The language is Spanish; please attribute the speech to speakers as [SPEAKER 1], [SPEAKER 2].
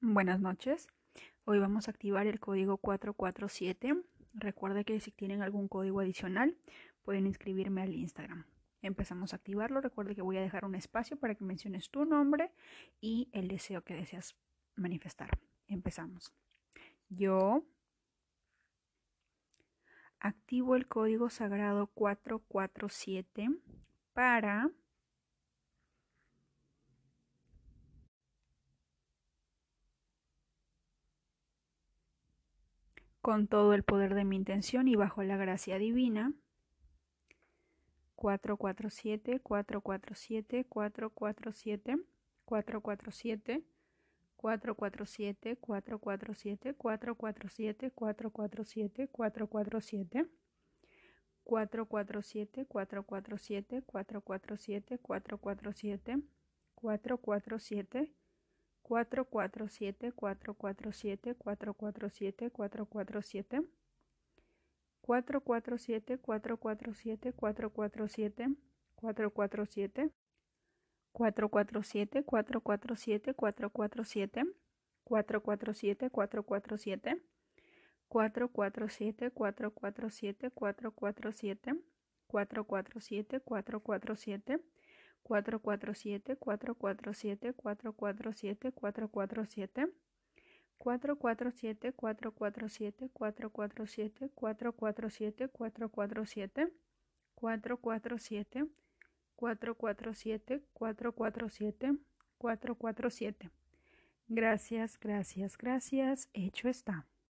[SPEAKER 1] Buenas noches. Hoy vamos a activar el código 447. Recuerde que si tienen algún código adicional pueden inscribirme al Instagram. Empezamos a activarlo. Recuerde que voy a dejar un espacio para que menciones tu nombre y el deseo que deseas manifestar. Empezamos. Yo activo el código sagrado 447 para con todo el poder de mi intención y bajo la gracia divina. 447, 447, 447, 447, 447, 447, 447, 447, 447, 447, 447, 447, 447, 447, 447 447 447 447 447 447 447 447 447 447 447 447 447 447 447 447 447 447 447 447 447 447 447 447 447 447 447 447 447 447 447 447 Gracias, gracias, gracias. Hecho está.